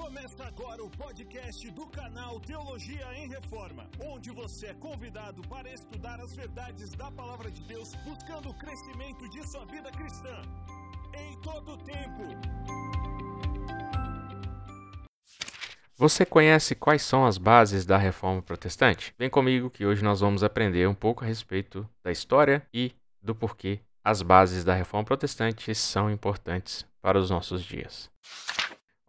Começa agora o podcast do canal Teologia em Reforma, onde você é convidado para estudar as verdades da palavra de Deus, buscando o crescimento de sua vida cristã. Em todo tempo. Você conhece quais são as bases da reforma protestante? Vem comigo que hoje nós vamos aprender um pouco a respeito da história e do porquê as bases da reforma protestante são importantes para os nossos dias.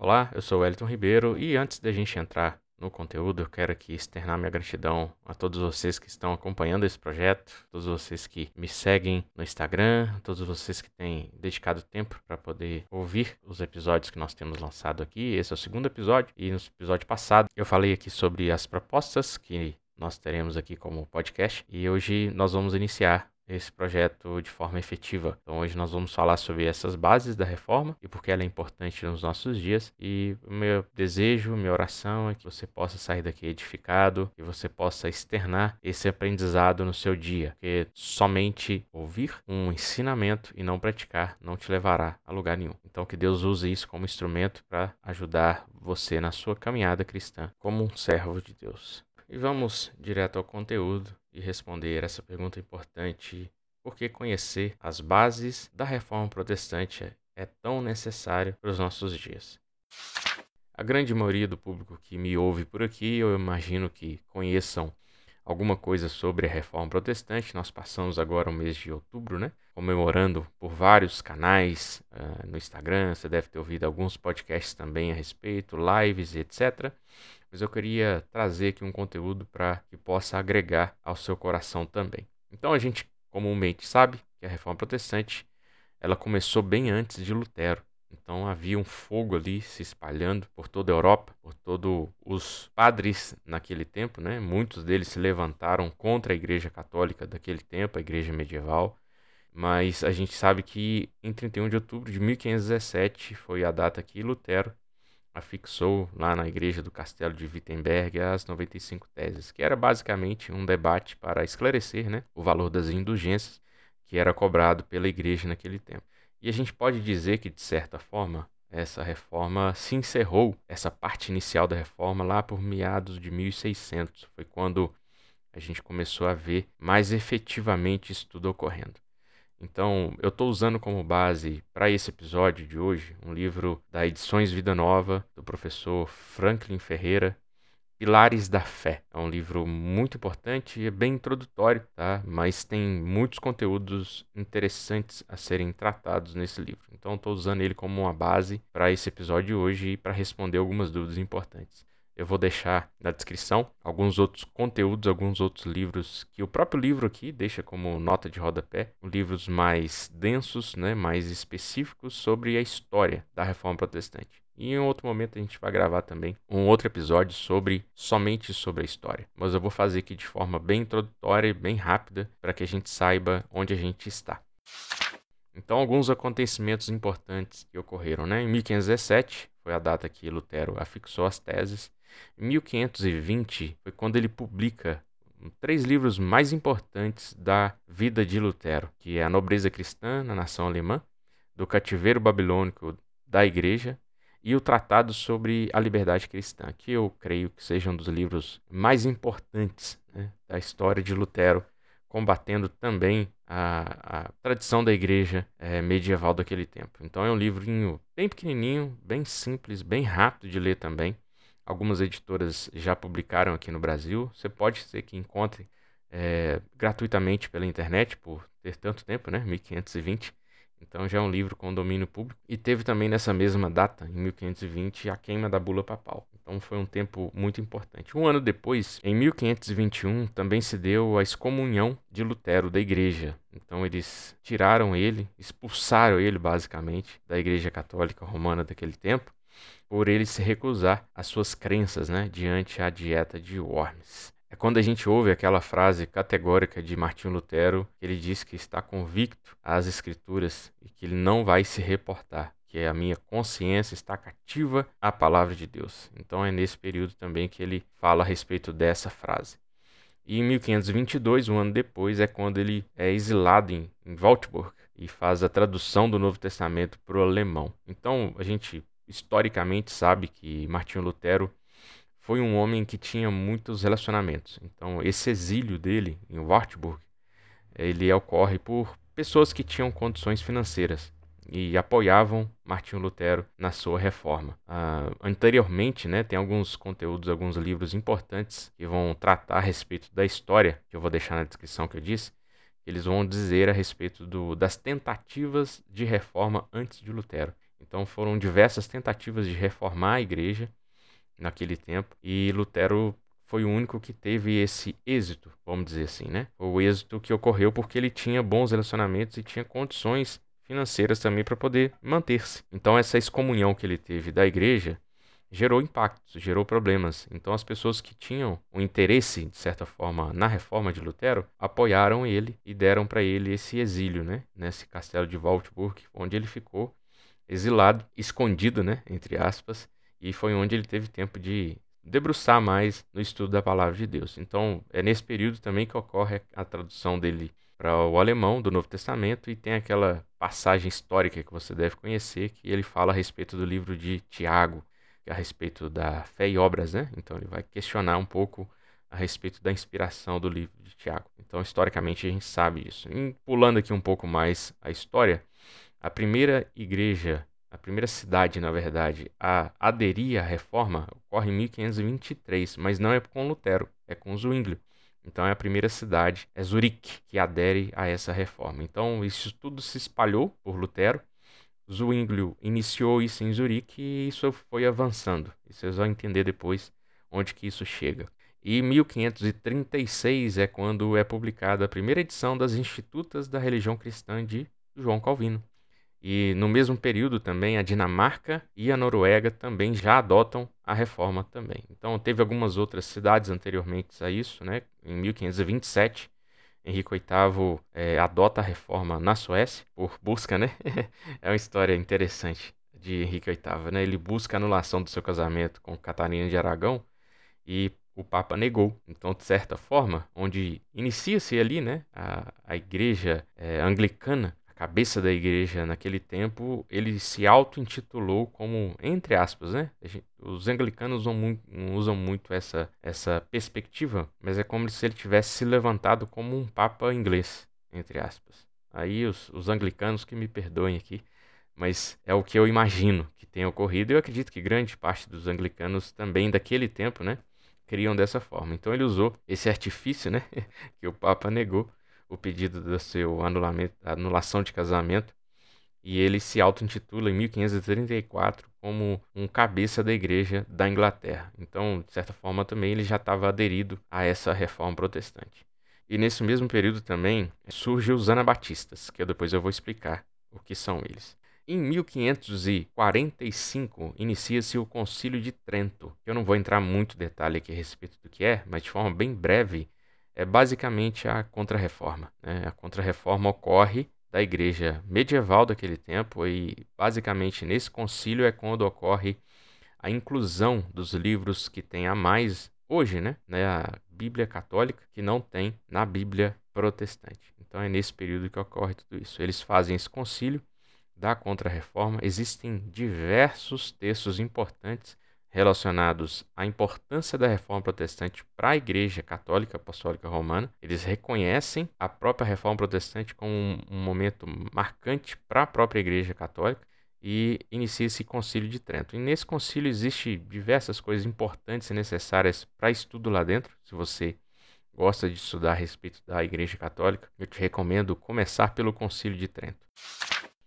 Olá, eu sou Wellington Ribeiro e antes da gente entrar no conteúdo, eu quero aqui externar minha gratidão a todos vocês que estão acompanhando esse projeto, todos vocês que me seguem no Instagram, todos vocês que têm dedicado tempo para poder ouvir os episódios que nós temos lançado aqui. Esse é o segundo episódio e no episódio passado eu falei aqui sobre as propostas que nós teremos aqui como podcast e hoje nós vamos iniciar esse projeto de forma efetiva. Então, hoje nós vamos falar sobre essas bases da reforma e por que ela é importante nos nossos dias. E o meu desejo, minha oração é que você possa sair daqui edificado, que você possa externar esse aprendizado no seu dia, porque somente ouvir um ensinamento e não praticar não te levará a lugar nenhum. Então, que Deus use isso como instrumento para ajudar você na sua caminhada cristã como um servo de Deus. E vamos direto ao conteúdo e responder essa pergunta importante: por que conhecer as bases da reforma protestante é tão necessário para os nossos dias? A grande maioria do público que me ouve por aqui, eu imagino que conheçam alguma coisa sobre a reforma protestante. Nós passamos agora o mês de outubro, né? Comemorando por vários canais uh, no Instagram. Você deve ter ouvido alguns podcasts também a respeito, lives e etc mas eu queria trazer aqui um conteúdo para que possa agregar ao seu coração também. Então a gente comumente sabe que a reforma protestante ela começou bem antes de Lutero. Então havia um fogo ali se espalhando por toda a Europa, por todos os padres naquele tempo, né? Muitos deles se levantaram contra a Igreja Católica daquele tempo, a Igreja medieval. Mas a gente sabe que em 31 de outubro de 1517 foi a data que Lutero afixou lá na igreja do castelo de Wittenberg as 95 teses, que era basicamente um debate para esclarecer né, o valor das indulgências que era cobrado pela igreja naquele tempo. E a gente pode dizer que, de certa forma, essa reforma se encerrou, essa parte inicial da reforma, lá por meados de 1600. Foi quando a gente começou a ver mais efetivamente isso tudo ocorrendo. Então, eu estou usando como base para esse episódio de hoje um livro da Edições Vida Nova, do professor Franklin Ferreira, Pilares da Fé. É um livro muito importante e é bem introdutório, tá? mas tem muitos conteúdos interessantes a serem tratados nesse livro. Então, estou usando ele como uma base para esse episódio de hoje e para responder algumas dúvidas importantes. Eu vou deixar na descrição alguns outros conteúdos, alguns outros livros que o próprio livro aqui deixa como nota de rodapé, livros mais densos, né, mais específicos sobre a história da Reforma Protestante. E em outro momento a gente vai gravar também um outro episódio sobre somente sobre a história. Mas eu vou fazer aqui de forma bem introdutória e bem rápida para que a gente saiba onde a gente está. Então, alguns acontecimentos importantes que ocorreram. Né? Em 1517 foi a data que Lutero afixou as teses. Em 1520 foi quando ele publica três livros mais importantes da vida de Lutero, que é A Nobreza Cristã na Nação Alemã, Do Cativeiro Babilônico da Igreja e o Tratado sobre a Liberdade Cristã, que eu creio que seja um dos livros mais importantes né, da história de Lutero, combatendo também a, a tradição da igreja é, medieval daquele tempo. Então é um livrinho bem pequenininho, bem simples, bem rápido de ler também. Algumas editoras já publicaram aqui no Brasil. Você pode ser que encontre é, gratuitamente pela internet por ter tanto tempo, né? 1520. Então já é um livro com domínio público. E teve também nessa mesma data, em 1520, a queima da bula papal. Então foi um tempo muito importante. Um ano depois, em 1521, também se deu a excomunhão de Lutero da igreja. Então eles tiraram ele, expulsaram ele basicamente da igreja católica romana daquele tempo por ele se recusar às suas crenças né, diante a dieta de Worms. É quando a gente ouve aquela frase categórica de Martinho Lutero, que ele diz que está convicto às escrituras e que ele não vai se reportar, que a minha consciência está cativa à palavra de Deus. Então é nesse período também que ele fala a respeito dessa frase. E em 1522, um ano depois, é quando ele é exilado em, em Waldburg e faz a tradução do Novo Testamento para o alemão. Então a gente historicamente sabe que Martinho Lutero foi um homem que tinha muitos relacionamentos. Então, esse exílio dele em Wartburg, ele ocorre por pessoas que tinham condições financeiras e apoiavam Martinho Lutero na sua reforma. Uh, anteriormente, né, tem alguns conteúdos, alguns livros importantes que vão tratar a respeito da história, que eu vou deixar na descrição que eu disse, eles vão dizer a respeito do, das tentativas de reforma antes de Lutero. Então foram diversas tentativas de reformar a igreja naquele tempo e Lutero foi o único que teve esse êxito, vamos dizer assim, né? O êxito que ocorreu porque ele tinha bons relacionamentos e tinha condições financeiras também para poder manter-se. Então essa excomunhão que ele teve da igreja gerou impactos, gerou problemas. Então as pessoas que tinham o um interesse, de certa forma, na reforma de Lutero, apoiaram ele e deram para ele esse exílio, né, nesse castelo de Waldburg, onde ele ficou exilado, escondido, né, entre aspas, e foi onde ele teve tempo de debruçar mais no estudo da palavra de Deus. Então, é nesse período também que ocorre a tradução dele para o alemão do Novo Testamento e tem aquela passagem histórica que você deve conhecer que ele fala a respeito do livro de Tiago, a respeito da fé e obras, né? Então ele vai questionar um pouco a respeito da inspiração do livro de Tiago. Então, historicamente, a gente sabe isso. E, pulando aqui um pouco mais a história, a primeira igreja, a primeira cidade, na verdade, a aderir à reforma ocorre em 1523, mas não é com Lutero, é com Zwinglio. Então, é a primeira cidade, é Zurique, que adere a essa reforma. Então, isso tudo se espalhou por Lutero Zwinglio iniciou isso em Zurique e isso foi avançando. E vocês vão entender depois onde que isso chega. E 1536 é quando é publicada a primeira edição das Institutas da Religião Cristã de João Calvino. E no mesmo período também a Dinamarca e a Noruega também já adotam a reforma também. Então teve algumas outras cidades anteriormente a isso, né? Em 1527 Henrique VIII é, adota a reforma na Suécia por busca, né? é uma história interessante de Henrique VIII, né? Ele busca a anulação do seu casamento com Catarina de Aragão e o Papa negou. Então, de certa forma, onde inicia-se ali, né, a, a igreja é, anglicana cabeça da igreja naquele tempo, ele se auto-intitulou como, entre aspas, né? Os anglicanos usam muito, usam muito essa, essa perspectiva, mas é como se ele tivesse se levantado como um papa inglês, entre aspas. Aí os, os anglicanos que me perdoem aqui, mas é o que eu imagino que tenha ocorrido. Eu acredito que grande parte dos anglicanos também daquele tempo, né, criam dessa forma. Então ele usou esse artifício, né, que o Papa negou o pedido do seu anulamento, anulação de casamento e ele se auto-intitula em 1534 como um cabeça da igreja da Inglaterra. Então, de certa forma, também ele já estava aderido a essa reforma protestante. E nesse mesmo período também surgem os anabatistas, que depois eu vou explicar o que são eles. Em 1545 inicia-se o Concílio de Trento. Eu não vou entrar muito detalhe aqui a respeito do que é, mas de forma bem breve, é basicamente a Contra-Reforma. Né? A Contra-Reforma ocorre da igreja medieval daquele tempo e basicamente nesse concílio é quando ocorre a inclusão dos livros que tem a mais hoje, né, né, a Bíblia católica que não tem na Bíblia protestante. Então é nesse período que ocorre tudo isso. Eles fazem esse concílio da Contra-Reforma. Existem diversos textos importantes relacionados à importância da reforma protestante para a Igreja Católica Apostólica Romana. Eles reconhecem a própria reforma protestante como um, um momento marcante para a própria Igreja Católica e inicia esse concílio de Trento. E nesse concílio existe diversas coisas importantes e necessárias para estudo lá dentro. Se você gosta de estudar a respeito da Igreja Católica, eu te recomendo começar pelo concílio de Trento.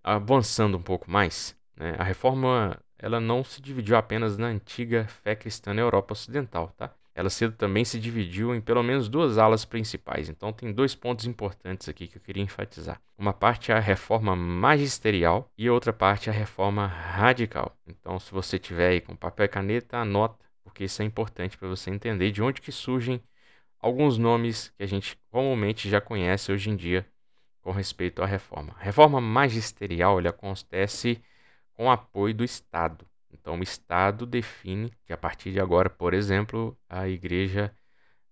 Avançando um pouco mais, né, a reforma ela não se dividiu apenas na antiga fé cristã na Europa Ocidental, tá? Ela cedo também se dividiu em pelo menos duas alas principais. Então tem dois pontos importantes aqui que eu queria enfatizar. Uma parte é a reforma magisterial e outra parte é a reforma radical. Então se você tiver aí com papel e caneta, anota, porque isso é importante para você entender de onde que surgem alguns nomes que a gente comumente já conhece hoje em dia com respeito à reforma. A reforma magisterial ele acontece com apoio do Estado. Então, o Estado define que a partir de agora, por exemplo, a igreja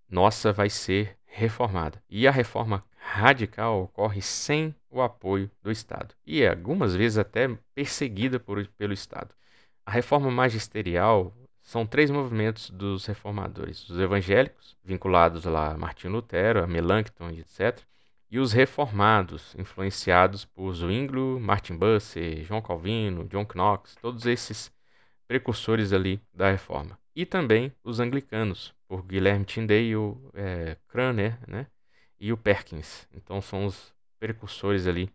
nossa vai ser reformada. E a reforma radical ocorre sem o apoio do Estado e algumas vezes até perseguida por, pelo Estado. A reforma magisterial são três movimentos dos reformadores: os evangélicos, vinculados lá a Martinho Lutero, a Melanchthon, etc., e os reformados, influenciados por Zwinglio, Martin Bucer, João Calvino, John Knox, todos esses precursores ali da reforma. E também os anglicanos, por Guilherme Tyndale, é, Cranmer né, e o Perkins. Então são os precursores ali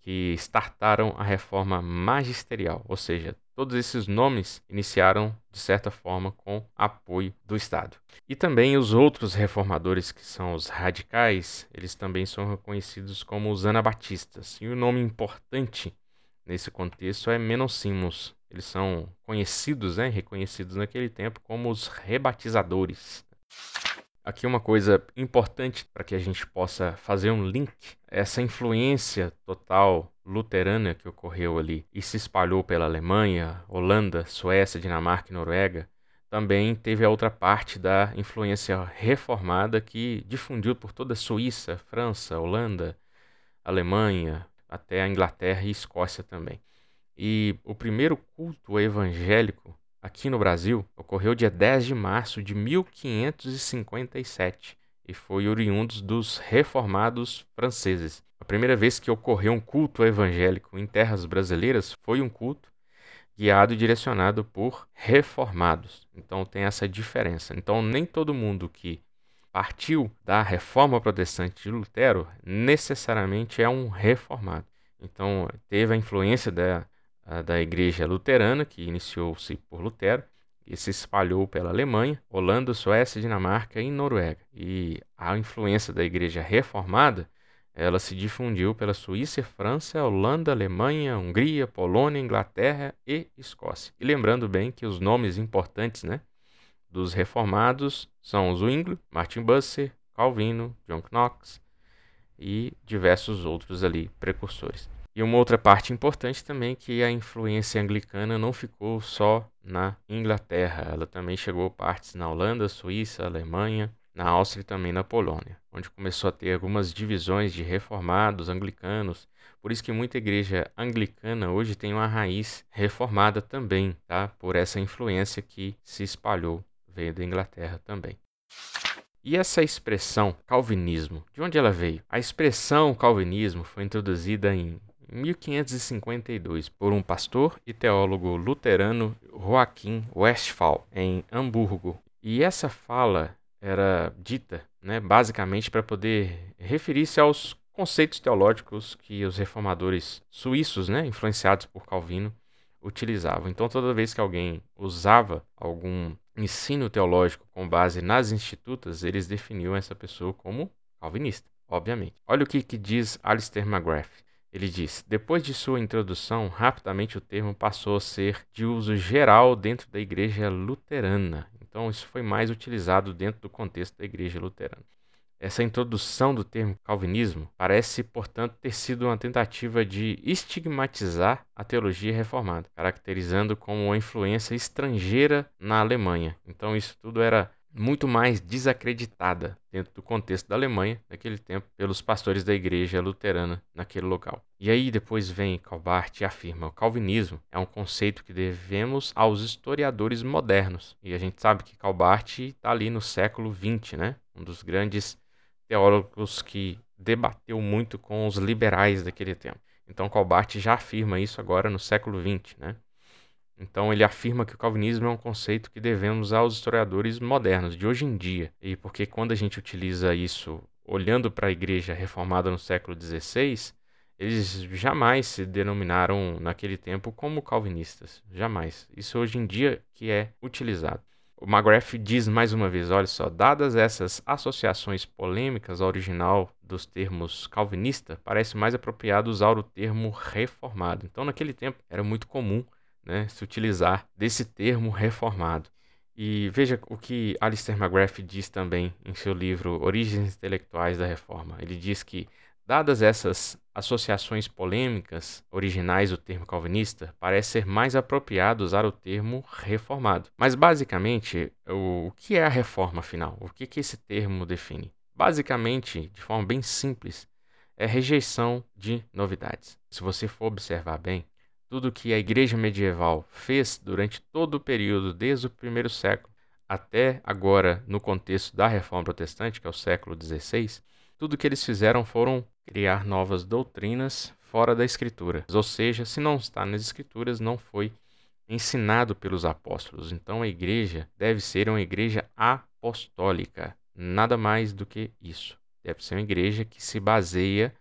que startaram a reforma magisterial, ou seja, todos esses nomes iniciaram de certa forma com apoio do Estado. E também os outros reformadores que são os radicais, eles também são reconhecidos como os anabatistas. E o nome importante nesse contexto é Menocimus. Eles são conhecidos, né, reconhecidos naquele tempo como os rebatizadores. Aqui uma coisa importante para que a gente possa fazer um link, essa influência total luterana que ocorreu ali e se espalhou pela Alemanha, Holanda, Suécia, Dinamarca e Noruega, também teve a outra parte da influência reformada que difundiu por toda a Suíça, França, Holanda, Alemanha, até a Inglaterra e Escócia também. E o primeiro culto evangélico aqui no Brasil ocorreu dia 10 de março de 1557 e foi oriundo dos reformados franceses. A primeira vez que ocorreu um culto evangélico em terras brasileiras foi um culto guiado e direcionado por reformados. Então tem essa diferença. Então nem todo mundo que partiu da reforma protestante de Lutero necessariamente é um reformado. Então teve a influência da da igreja luterana, que iniciou-se por Lutero, e se espalhou pela Alemanha, Holanda, Suécia, Dinamarca e Noruega. E a influência da igreja reformada, ela se difundiu pela Suíça, França, Holanda, Alemanha, Hungria, Polônia, Inglaterra e Escócia. E lembrando bem que os nomes importantes, né, dos reformados são Zwinglio, Martin Bucer, Calvino, John Knox e diversos outros ali precursores. E uma outra parte importante também é que a influência anglicana não ficou só na Inglaterra, ela também chegou partes na Holanda, Suíça, Alemanha, na Áustria e também na Polônia, onde começou a ter algumas divisões de reformados anglicanos. Por isso que muita igreja anglicana hoje tem uma raiz reformada também, tá? Por essa influência que se espalhou, veio da Inglaterra também. E essa expressão calvinismo, de onde ela veio? A expressão calvinismo foi introduzida em 1552 por um pastor e teólogo luterano Joaquim Westphal, em Hamburgo. E essa fala era dita né, basicamente para poder referir-se aos conceitos teológicos que os reformadores suíços, né, influenciados por Calvino, utilizavam. Então, toda vez que alguém usava algum ensino teológico com base nas institutas, eles definiam essa pessoa como calvinista, obviamente. Olha o que, que diz Alistair McGrath. Ele diz: depois de sua introdução, rapidamente o termo passou a ser de uso geral dentro da igreja luterana. Então, isso foi mais utilizado dentro do contexto da igreja luterana. Essa introdução do termo calvinismo parece, portanto, ter sido uma tentativa de estigmatizar a teologia reformada, caracterizando como uma influência estrangeira na Alemanha. Então, isso tudo era muito mais desacreditada dentro do contexto da Alemanha naquele tempo pelos pastores da igreja luterana naquele local. E aí depois vem Calbart e afirma: o calvinismo é um conceito que devemos aos historiadores modernos. E a gente sabe que Calbart está ali no século XX, né? Um dos grandes teólogos que debateu muito com os liberais daquele tempo. Então Calbart já afirma isso agora no século XX, né? Então ele afirma que o calvinismo é um conceito que devemos aos historiadores modernos de hoje em dia. E porque quando a gente utiliza isso olhando para a igreja reformada no século XVI, eles jamais se denominaram naquele tempo como calvinistas, jamais. Isso hoje em dia que é utilizado. O McGrath diz mais uma vez, olha só, dadas essas associações polêmicas ao original dos termos calvinista, parece mais apropriado usar o termo reformado. Então, naquele tempo, era muito comum né, se utilizar desse termo reformado. E veja o que Alistair McGrath diz também em seu livro Origens Intelectuais da Reforma. Ele diz que, dadas essas associações polêmicas originais do termo calvinista, parece ser mais apropriado usar o termo reformado. Mas, basicamente, o, que é a reforma final? O que, que esse termo define? Basicamente, de forma bem simples, é rejeição de novidades. Se você for observar bem, tudo que a igreja medieval fez durante todo o período, desde o primeiro século até agora, no contexto da reforma protestante, que é o século XVI, tudo que eles fizeram foram criar novas doutrinas fora da Escritura. Ou seja, se não está nas Escrituras, não foi ensinado pelos apóstolos. Então a igreja deve ser uma igreja apostólica, nada mais do que isso. Deve ser uma igreja que se baseia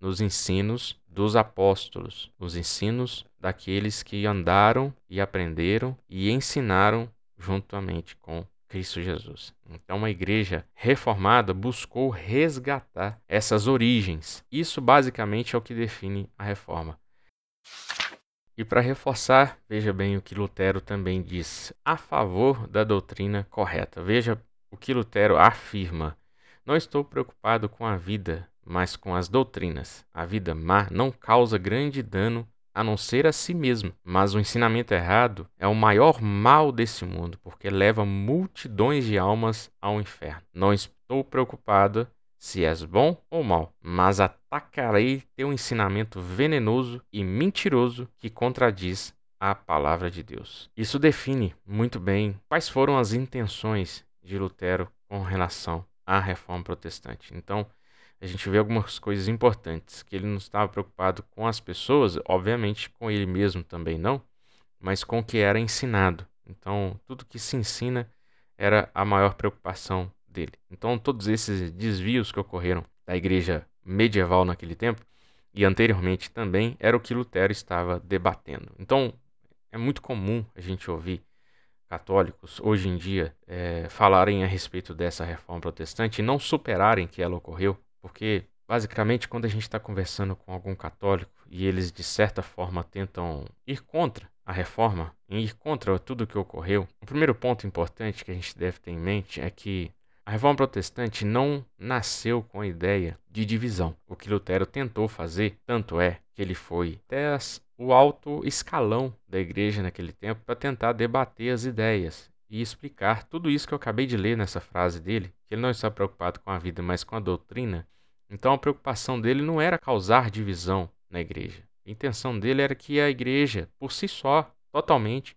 nos ensinos dos apóstolos, nos ensinos daqueles que andaram e aprenderam e ensinaram juntamente com Cristo Jesus. Então, a igreja reformada buscou resgatar essas origens. Isso basicamente é o que define a reforma. E para reforçar, veja bem o que Lutero também diz a favor da doutrina correta. Veja o que Lutero afirma: Não estou preocupado com a vida, mas com as doutrinas. A vida má não causa grande dano a não ser a si mesmo. Mas o ensinamento errado é o maior mal desse mundo, porque leva multidões de almas ao inferno. Não estou preocupado se és bom ou mal, mas atacarei teu ensinamento venenoso e mentiroso que contradiz a palavra de Deus. Isso define muito bem quais foram as intenções de Lutero com relação à reforma protestante. Então, a gente vê algumas coisas importantes, que ele não estava preocupado com as pessoas, obviamente com ele mesmo também não, mas com o que era ensinado. Então, tudo que se ensina era a maior preocupação dele. Então, todos esses desvios que ocorreram da igreja medieval naquele tempo e anteriormente também era o que Lutero estava debatendo. Então, é muito comum a gente ouvir católicos hoje em dia é, falarem a respeito dessa reforma protestante e não superarem que ela ocorreu porque, basicamente, quando a gente está conversando com algum católico e eles, de certa forma, tentam ir contra a reforma, ir contra tudo o que ocorreu, o primeiro ponto importante que a gente deve ter em mente é que a reforma protestante não nasceu com a ideia de divisão. O que Lutero tentou fazer, tanto é que ele foi até as, o alto escalão da igreja naquele tempo para tentar debater as ideias e explicar tudo isso que eu acabei de ler nessa frase dele, que ele não está preocupado com a vida, mas com a doutrina, então a preocupação dele não era causar divisão na igreja. A intenção dele era que a igreja, por si só, totalmente,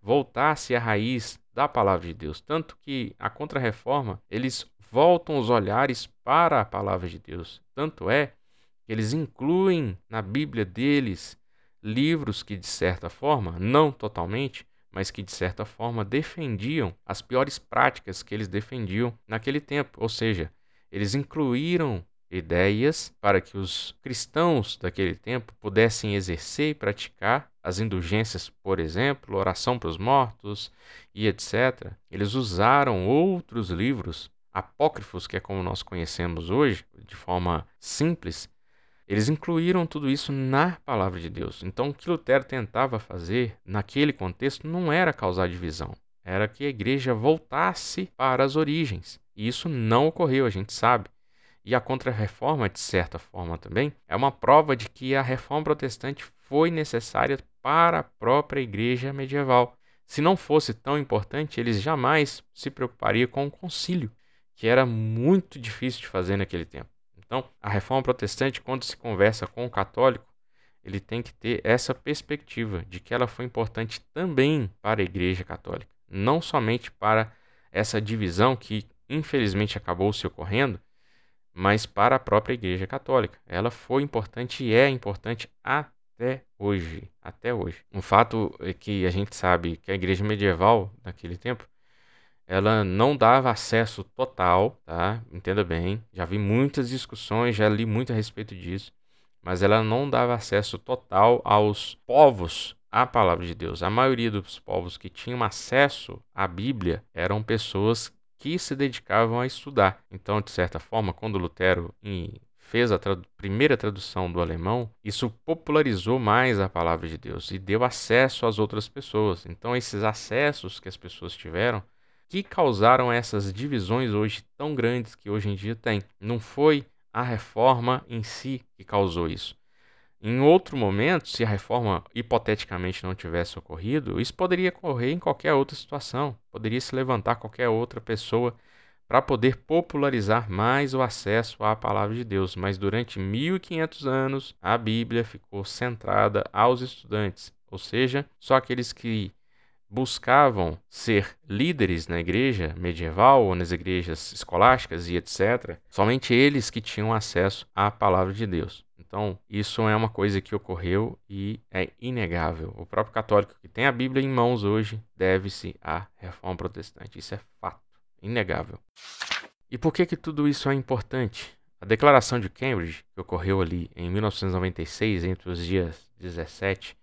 voltasse à raiz da palavra de Deus. Tanto que a Contra-Reforma, eles voltam os olhares para a palavra de Deus. Tanto é que eles incluem na Bíblia deles livros que, de certa forma, não totalmente, mas que de certa forma defendiam as piores práticas que eles defendiam naquele tempo. Ou seja, eles incluíram ideias para que os cristãos daquele tempo pudessem exercer e praticar as indulgências, por exemplo, oração para os mortos e etc. Eles usaram outros livros apócrifos, que é como nós conhecemos hoje, de forma simples. Eles incluíram tudo isso na palavra de Deus. Então, o que Lutero tentava fazer naquele contexto não era causar divisão, era que a igreja voltasse para as origens. E isso não ocorreu, a gente sabe. E a Contra-Reforma, de certa forma também, é uma prova de que a reforma protestante foi necessária para a própria igreja medieval. Se não fosse tão importante, eles jamais se preocupariam com o concílio, que era muito difícil de fazer naquele tempo. Então, a reforma protestante, quando se conversa com o católico, ele tem que ter essa perspectiva de que ela foi importante também para a igreja católica, não somente para essa divisão que infelizmente acabou se ocorrendo, mas para a própria Igreja Católica. Ela foi importante e é importante até hoje, até hoje. Um fato é que a gente sabe que a Igreja medieval naquele tempo ela não dava acesso total, tá? Entenda bem. Já vi muitas discussões, já li muito a respeito disso, mas ela não dava acesso total aos povos à palavra de Deus. A maioria dos povos que tinham acesso à Bíblia eram pessoas que se dedicavam a estudar. Então, de certa forma, quando Lutero fez a primeira tradução do alemão, isso popularizou mais a palavra de Deus e deu acesso às outras pessoas. Então, esses acessos que as pessoas tiveram que causaram essas divisões hoje tão grandes que hoje em dia tem. Não foi a reforma em si que causou isso. Em outro momento, se a reforma hipoteticamente não tivesse ocorrido, isso poderia ocorrer em qualquer outra situação. Poderia se levantar qualquer outra pessoa para poder popularizar mais o acesso à palavra de Deus. Mas durante 1500 anos, a Bíblia ficou centrada aos estudantes, ou seja, só aqueles que buscavam ser líderes na igreja medieval ou nas igrejas escolásticas e etc. Somente eles que tinham acesso à palavra de Deus. Então, isso é uma coisa que ocorreu e é inegável. O próprio católico que tem a Bíblia em mãos hoje deve-se à reforma protestante. Isso é fato, inegável. E por que que tudo isso é importante? A declaração de Cambridge, que ocorreu ali em 1996, entre os dias 17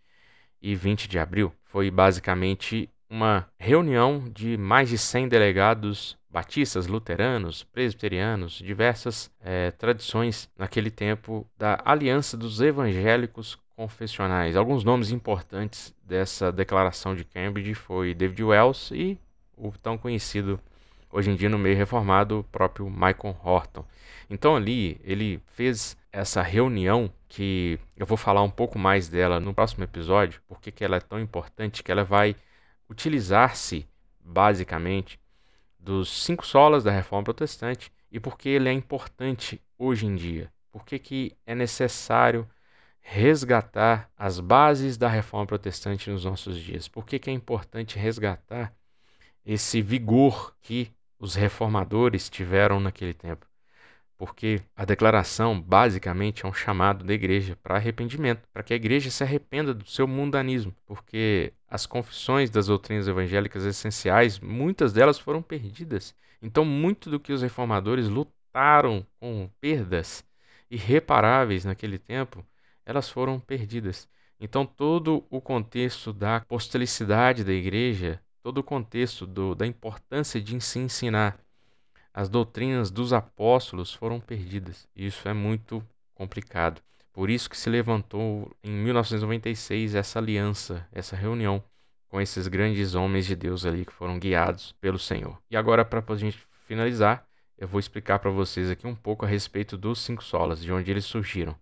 e 20 de abril, foi basicamente uma reunião de mais de 100 delegados batistas, luteranos, presbiterianos, diversas é, tradições naquele tempo da Aliança dos Evangélicos Confessionais. Alguns nomes importantes dessa declaração de Cambridge foi David Wells e o tão conhecido hoje em dia no meio reformado o próprio Michael Horton. Então ali ele fez essa reunião que eu vou falar um pouco mais dela no próximo episódio, porque que ela é tão importante que ela vai utilizar-se basicamente dos cinco solas da Reforma Protestante e porque ele é importante hoje em dia. Por que é necessário resgatar as bases da Reforma Protestante nos nossos dias? Por que é importante resgatar esse vigor que os reformadores tiveram naquele tempo? Porque a declaração basicamente é um chamado da igreja para arrependimento, para que a igreja se arrependa do seu mundanismo, porque as confissões das doutrinas evangélicas essenciais, muitas delas foram perdidas. Então, muito do que os reformadores lutaram com perdas irreparáveis naquele tempo, elas foram perdidas. Então, todo o contexto da apostolicidade da igreja, todo o contexto do, da importância de se ensinar as doutrinas dos apóstolos foram perdidas. Isso é muito complicado. Por isso que se levantou em 1996 essa aliança, essa reunião com esses grandes homens de Deus ali que foram guiados pelo Senhor. E agora, para a gente finalizar, eu vou explicar para vocês aqui um pouco a respeito dos cinco solas, de onde eles surgiram.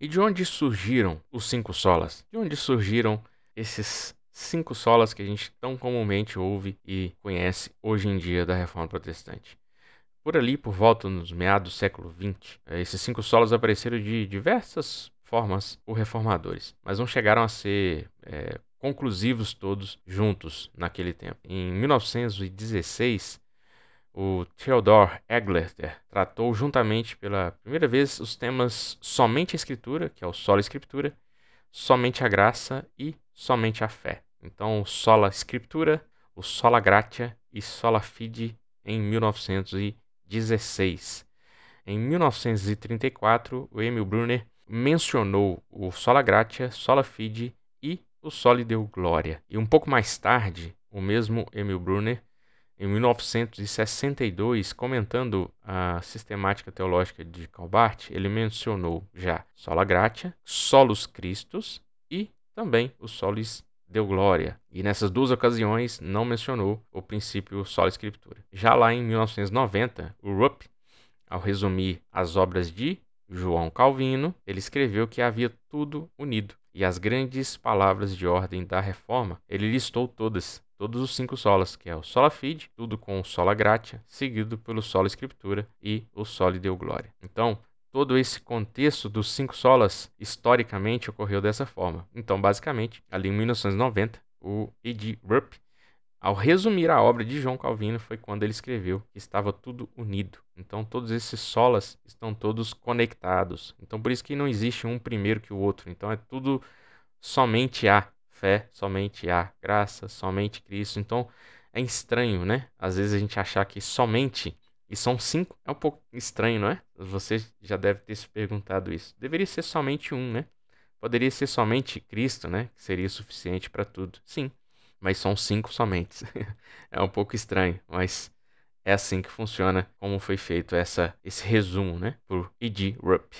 E de onde surgiram os cinco solas? De onde surgiram esses cinco solas que a gente tão comumente ouve e conhece hoje em dia da Reforma Protestante. Por ali, por volta nos meados do século XX, eh, esses cinco solas apareceram de diversas formas por reformadores, mas não chegaram a ser é, conclusivos todos juntos naquele tempo. Em 1916, o Theodor Eglerter tratou juntamente pela primeira vez os temas somente a Escritura, que é o Sola Escritura, somente a graça e somente a fé. Então, sola scriptura, o sola gratia e sola fide em 1916. Em 1934, o Emil Brunner mencionou o sola gratia, sola fide e o soli deu glória. E um pouco mais tarde, o mesmo Emil Brunner, em 1962, comentando a sistemática teológica de Calbart, ele mencionou já sola gratia, solus Christus e também o solis deu glória, e nessas duas ocasiões não mencionou o princípio sola escritura. Já lá em 1990, o Rupp, ao resumir as obras de João Calvino, ele escreveu que havia tudo unido, e as grandes palavras de ordem da reforma, ele listou todas, todos os cinco solas, que é o sola fide, tudo com o sola gratia, seguido pelo sola escritura e o soli deu glória. Então, todo esse contexto dos cinco solas historicamente ocorreu dessa forma. Então, basicamente, ali em 1990, o E.D. Rupp, ao resumir a obra de João Calvino, foi quando ele escreveu que estava tudo unido. Então, todos esses solas estão todos conectados. Então, por isso que não existe um primeiro que o outro. Então, é tudo somente a fé, somente a graça, somente Cristo. Então, é estranho, né? Às vezes a gente achar que somente e são cinco. É um pouco estranho, não é? Você já deve ter se perguntado isso. Deveria ser somente um, né? Poderia ser somente Cristo, né? Que seria suficiente para tudo. Sim, mas são cinco somente. é um pouco estranho, mas é assim que funciona, como foi feito essa, esse resumo, né? Por E.G. Rupp.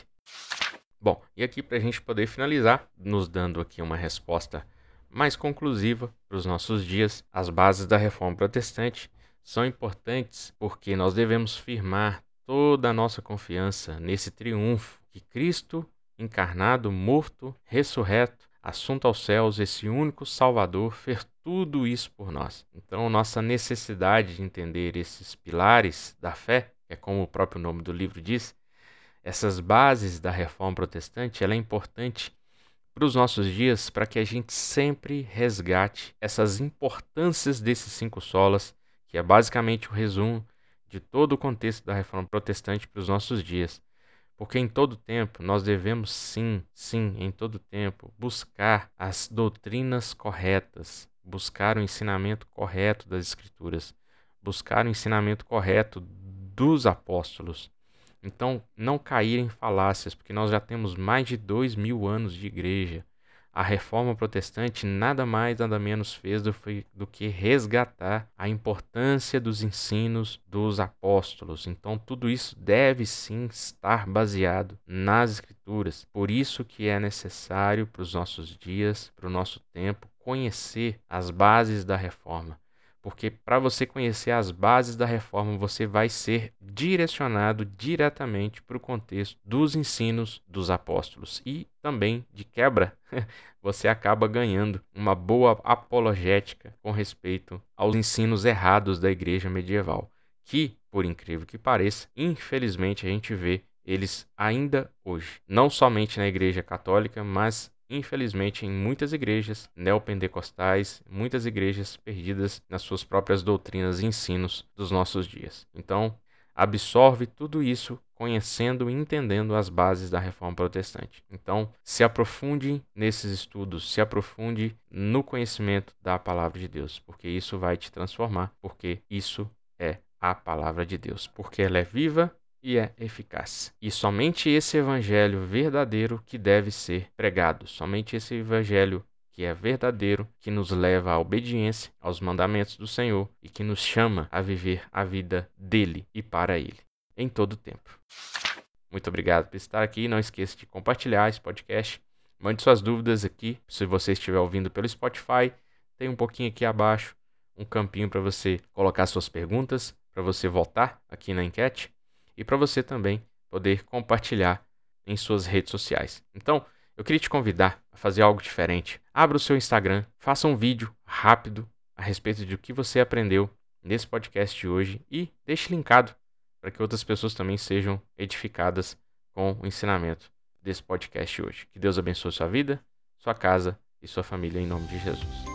Bom, e aqui para a gente poder finalizar, nos dando aqui uma resposta mais conclusiva para os nossos dias, as bases da reforma protestante são importantes porque nós devemos firmar toda a nossa confiança nesse triunfo que Cristo, encarnado, morto, ressurreto, assunto aos céus, esse único Salvador, fez tudo isso por nós. Então, nossa necessidade de entender esses pilares da fé, é como o próprio nome do livro diz, essas bases da reforma protestante, ela é importante para os nossos dias para que a gente sempre resgate essas importâncias desses cinco solas, que é basicamente o resumo de todo o contexto da reforma protestante para os nossos dias. Porque em todo tempo nós devemos sim, sim, em todo tempo, buscar as doutrinas corretas, buscar o ensinamento correto das Escrituras, buscar o ensinamento correto dos apóstolos. Então, não cair em falácias, porque nós já temos mais de dois mil anos de igreja. A reforma protestante nada mais, nada menos fez do, do, que resgatar a importância dos ensinos dos apóstolos. Então, tudo isso deve sim estar baseado nas Escrituras. Por isso que é necessário para os nossos dias, para o nosso tempo, conhecer as bases da reforma. Porque para você conhecer as bases da reforma, você vai ser direcionado diretamente para o contexto dos ensinos dos apóstolos. E também, de quebra, você acaba ganhando uma boa apologética com respeito aos ensinos errados da igreja medieval. Que, por incrível que pareça, infelizmente a gente vê eles ainda hoje. Não somente na igreja católica, mas infelizmente, em muitas igrejas neopentecostais, muitas igrejas perdidas nas suas próprias doutrinas e ensinos dos nossos dias. Então, absorve tudo isso conhecendo e entendendo as bases da reforma protestante. Então, se aprofunde nesses estudos, se aprofunde no conhecimento da palavra de Deus, porque isso vai te transformar, porque isso é a palavra de Deus, porque ela é viva e é eficaz. E somente esse evangelho verdadeiro que deve ser pregado, somente esse evangelho que é verdadeiro, que nos leva à obediência aos mandamentos do Senhor e que nos chama a viver a vida dele e para ele, em todo o tempo. Muito obrigado por estar aqui. Não esqueça de compartilhar esse podcast. Mande suas dúvidas aqui. Se você estiver ouvindo pelo Spotify, tem um pouquinho aqui abaixo um campinho para você colocar suas perguntas, para você votar aqui na enquete e para você também poder compartilhar em suas redes sociais. Então, eu queria te convidar a fazer algo diferente. Abra o seu Instagram, faça um vídeo rápido a respeito de o que você aprendeu nesse podcast de hoje e deixe linkado para que outras pessoas também sejam edificadas com o ensinamento desse podcast hoje. Que Deus abençoe sua vida, sua casa e sua família em nome de Jesus.